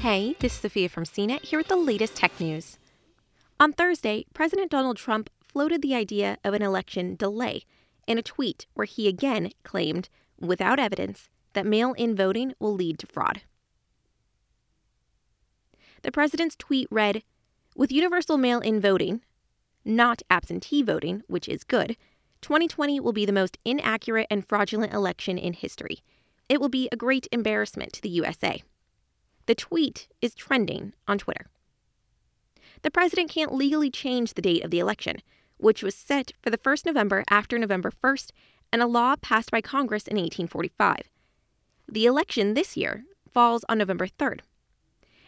Hey, this is Sophia from CNET here with the latest tech news. On Thursday, President Donald Trump floated the idea of an election delay in a tweet where he again claimed, without evidence, that mail in voting will lead to fraud. The president's tweet read With universal mail in voting, not absentee voting, which is good, 2020 will be the most inaccurate and fraudulent election in history. It will be a great embarrassment to the USA. The tweet is trending on Twitter. The president can't legally change the date of the election, which was set for the 1st November after November 1st and a law passed by Congress in 1845. The election this year falls on November 3rd.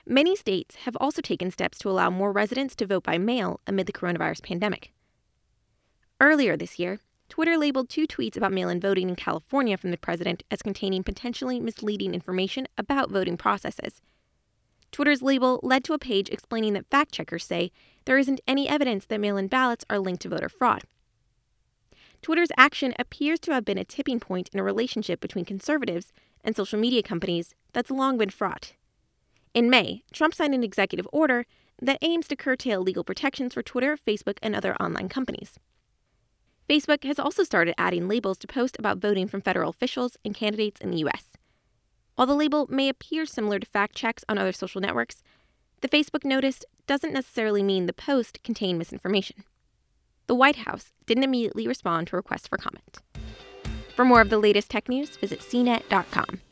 Many states have also taken steps to allow more residents to vote by mail amid the coronavirus pandemic. Earlier this year, Twitter labeled two tweets about mail in voting in California from the president as containing potentially misleading information about voting processes. Twitter's label led to a page explaining that fact checkers say there isn't any evidence that mail in ballots are linked to voter fraud. Twitter's action appears to have been a tipping point in a relationship between conservatives and social media companies that's long been fraught. In May, Trump signed an executive order that aims to curtail legal protections for Twitter, Facebook, and other online companies. Facebook has also started adding labels to posts about voting from federal officials and candidates in the U.S. While the label may appear similar to fact checks on other social networks, the Facebook notice doesn't necessarily mean the post contained misinformation. The White House didn't immediately respond to requests for comment. For more of the latest tech news, visit cnet.com.